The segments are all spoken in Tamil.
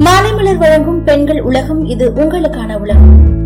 மாலைமலர் வழங்கும் பெண்கள் உலகம் இது உங்களுக்கான உலகம்.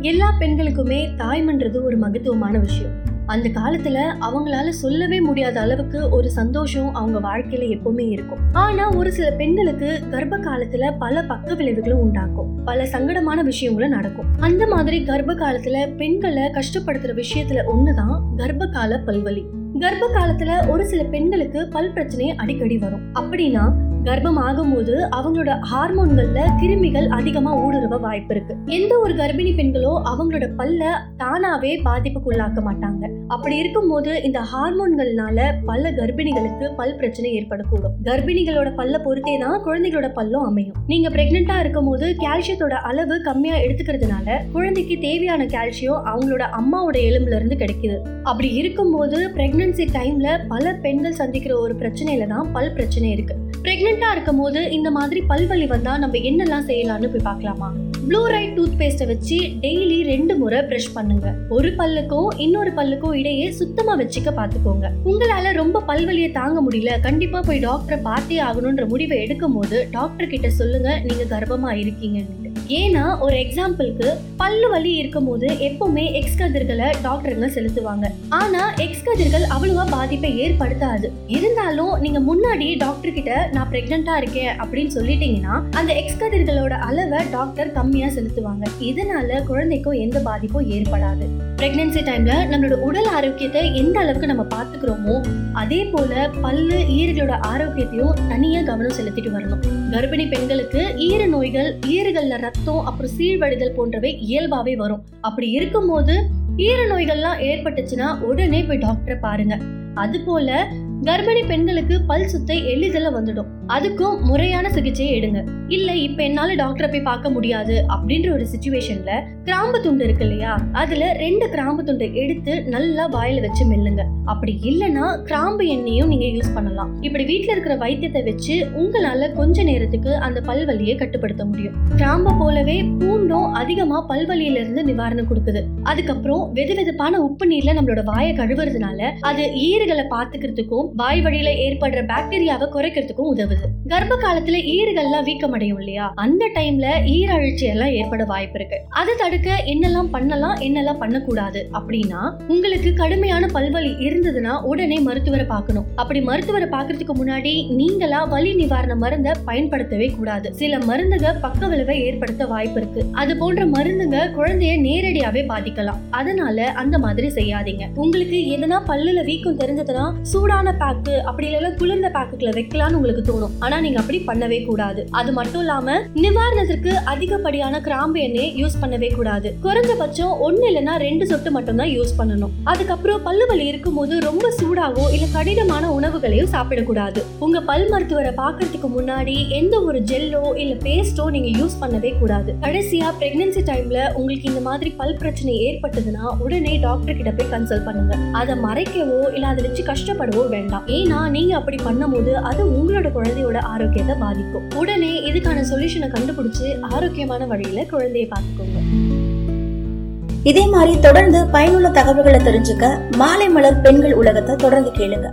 எல்லா பெண்களுக்குமே தாய்மன்றது ஒரு மகத்துவமான விஷயம். அந்த காலத்துல அவங்களால சொல்லவே முடியாத அளவுக்கு ஒரு சந்தோஷம் அவங்க வாழ்க்கையில எப்பவுமே இருக்கும். ஆனா ஒரு சில பெண்களுக்கு கர்ப்ப காலத்துல பல பக்க விளைவுகளும் உண்டாக்கும். பல சங்கடமான விஷயங்களும் நடக்கும். அந்த மாதிரி கர்ப்ப காலத்துல பெண்களை கஷ்டப்படுத்துற விஷயத்துல ஒண்ணுதான் கர்ப்ப கால பல்வலி. கர்ப்ப காலத்துல ஒரு சில பெண்களுக்கு பல் பிரச்சனை அடிக்கடி வரும். அப்படின்னா கர்ப்பம் ஆகும்போது அவங்களோட ஹார்மோன்கள்ல கிருமிகள் அதிகமா ஊடுருவ வாய்ப்பு இருக்கு எந்த ஒரு கர்ப்பிணி பெண்களோ அவங்களோட பல்ல தானாவே பாதிப்புக்குள்ளாக்க மாட்டாங்க. அப்படி இருக்கும்போது இந்த ஹார்மோன்கள்னால பல கர்ப்பிணிகளுக்கு பல் பிரச்சனை ஏற்படக்கூடும். கர்ப்பிணிகளோட பல்ல பொறுத்தே தான் குழந்தைகளோட பல்லும் அமையும். நீங்க பிரெக்னெண்டா இருக்கும் போது கால்சியத்தோட அளவு கம்மியா எடுத்துக்கிறதுனால குழந்தைக்கு தேவையான கால்சியம் அவங்களோட அம்மாவோட எலும்புல இருந்து கிடைக்குது. அப்படி இருக்கும்போது பிரெக்னன்சி டைம்ல பல பெண்கள் சந்திக்கிற ஒரு பிரச்சனையில தான் பல் பிரச்சனை இருக்கு. ப்ரெக்னெண்ட்டாக இருக்கும் போது இந்த மாதிரி பல்வலி வந்தால் நம்ம என்னெல்லாம் செய்யலாம்னு போய் பார்க்கலாமா? ப்ளூ ரைட் டூத் பேஸ்ட்டை வச்சு டெய்லி ரெண்டு முறை ப்ரஷ் பண்ணுங்க. ஒரு பல்லுக்கும் இன்னொரு பல்லுக்கும் இடையே சுத்தமாக வச்சுக்க பார்த்துக்கோங்க. உங்களால் ரொம்ப பல்வலியை தாங்க முடியல. கண்டிப்பாக போய் டாக்டரை பார்த்தே ஆகணுன்ற முடிவை எடுக்கும் போது டாக்டர் கிட்ட சொல்லுங்க நீங்கள் கர்ப்பமாக இருக்கீங்கன்னு ஏன்னா ஒரு எக்ஸாம்பிளுக்கு பல்லு வலி இருக்கும் போது எப்பவுமே எக்ஸ் கதிர்களை டாக்டருங்க செலுத்துவாங்க. ஆனா எக்ஸ் கதிர்கள் அவ்வளவா பாதிப்பை ஏற்படுத்தாது. இருந்தாலும் நீங்க முன்னாடி டாக்டர் கிட்ட நான் பிரெக்னெண்டா இருக்கேன் அப்படின்னு சொல்லிட்டீங்கன்னா அந்த எக்ஸ் கதிர்களோட அளவை டாக்டர் கம்மியா செலுத்துவாங்க. இதனால குழந்தைக்கும் எந்த பாதிப்பும் ஏற்படாது. பிரெக்னன்சி டைம்ல நம்மளோட உடல் ஆரோக்கியத்தை எந்த அளவுக்கு நம்ம பார்த்துக்கிறோமோ அதே போல பல்லு ஈறுகளோட ஆரோக்கியத்தையும் தனியா கவனம் செலுத்திட்டு வரணும். கர்ப்பிணி பெண்களுக்கு ஈர நோய்கள் ஈறுகள்ல ரத்தம் அப்புறம் சீழ்வடிதல் போன்றவை இயல்பாவே வரும். அப்படி இருக்கும்போது ஈர நோய்கள்லாம் ஏற்பட்டுச்சுன்னா உடனே போய் டாக்டரை பாருங்க. அது போல கர்ப்பிணி பெண்களுக்கு பல் சுத்தை எளிதில் வந்துடும். அதுக்கும் முறையான சிகிச்சையை எடுங்க. இல்ல இப்ப என்னால டாக்டரை போய் பார்க்க முடியாது அப்படின்ற ஒரு சுச்சுவேஷன்ல கிராம்பு துண்டு இருக்கு இல்லையா? அதுல ரெண்டு கிராம்பு துண்டை எடுத்து நல்லா வாயில வச்சு மெல்லுங்க. அப்படி இல்லனா கிராம்பு எண்ணெயும் நீங்க யூஸ் பண்ணலாம். இப்படி வீட்டுல இருக்கிற வைத்தியத்தை வச்சு உங்களால கொஞ்ச நேரத்துக்கு அந்த பல்வலியை கட்டுப்படுத்த முடியும். கிராம்பை போலவே பூண்டும் அதிகமா பல்வலியில இருந்து நிவாரணம் கொடுக்குது. அதுக்கப்புறம் வெது வெதுப்பான உப்பு நீர்ல நம்மளோட வாயை கழுவுறதுனால அது ஈறுகளை பாத்துக்கிறதுக்கும் வாய் வழியில ஏற்படுற பாக்டீரியாவை குறைக்கிறதுக்கும் உதவுது. கர்ப்ப காலத்துல ஈறுகள்லாம் வீக்கமடையும் இல்லையா? அந்த டைம்ல ஈரழிச்சி எல்லாம் ஏற்பட வாய்ப்பு இருக்கு. அதை தடுக்க என்னெல்லாம் பண்ணலாம் என்னெல்லாம் பண்ணக்கூடாது அப்படின்னா உங்களுக்கு கடுமையான பல்வலி இருந்ததுன்னா உடனே மருத்துவரை பார்க்கணும். அப்படி மருத்துவரை பார்க்கறதுக்கு முன்னாடி நீங்களா வலி நிவாரண மருந்தை பயன்படுத்தவே கூடாது. சில மருந்துக பக்க விளைவை ஏற்படுத்த வாய்ப்பு இருக்கு. அது போன்ற மருந்துங்க குழந்தைய நேரடியாவே பாதிக்கலாம். அதனால அந்த மாதிரி செய்யாதீங்க. உங்களுக்கு எதனா பல்லுல வீக்கம் தெரிஞ்சதுன்னா சூடான பேக்கு அப்படி இல்லைன்னா குளிர்ந்த பேக்குக்குள்ள வைக்கலாம்னு உங்களுக்கு தோணும். ஆனா நீங்க அப்படி பண்ணவே கூடாது. அது மட்டும் இல்லாம நிவாரணத்திற்கு அதிகப்படியான கிராம்பு எண்ணெய் யூஸ் பண்ணவே கூடாது. குறைஞ்சபட்சம் ஒன்னு இல்லைன்னா ரெண்டு சொட்டு மட்டும் தான் யூஸ் பண்ணணும். அதுக்கப்புறம் பல்லு வலி இருக்கும்போது ரொம்ப சூடாவோ இல்ல கடினமான உணவுகளையும் சாப்பிடக்கூடாது. உங்க பல் மருத்துவரை பார்க்கறதுக்கு முன்னாடி எந்த ஒரு ஜெல்லோ இல்ல பேஸ்டோ நீங்க யூஸ் பண்ணவே கூடாது. கடைசியா பிரெக்னன்சி டைம்ல உங்களுக்கு இந்த மாதிரி பல் பிரச்சனை ஏற்பட்டதுன்னா உடனே டாக்டர் கிட்ட போய் கன்சல்ட் பண்ணுங்க. அதை மறைக்கவோ இல்ல அதை வச்சு கஷ்டப்படவோ வேண்டாம். ஏன்னா நீங்க அப்படி பண்ணும்போது அது உங்களோட குழந்தையோட ஆரோக்கியத்தை பாதிக்கும். உடனே இதுக்கான சொல்யூஷனை கண்டுபிடிச்சு ஆரோக்கியமான வழியில குழந்தையை பார்த்துக்கோங்க. இதே மாதிரி தொடர்ந்து பயனுள்ள தகவல்களை தெரிஞ்சுக்க மாலை மலர் பெண்கள் உலகத்தை தொடர்ந்து கேளுங்க.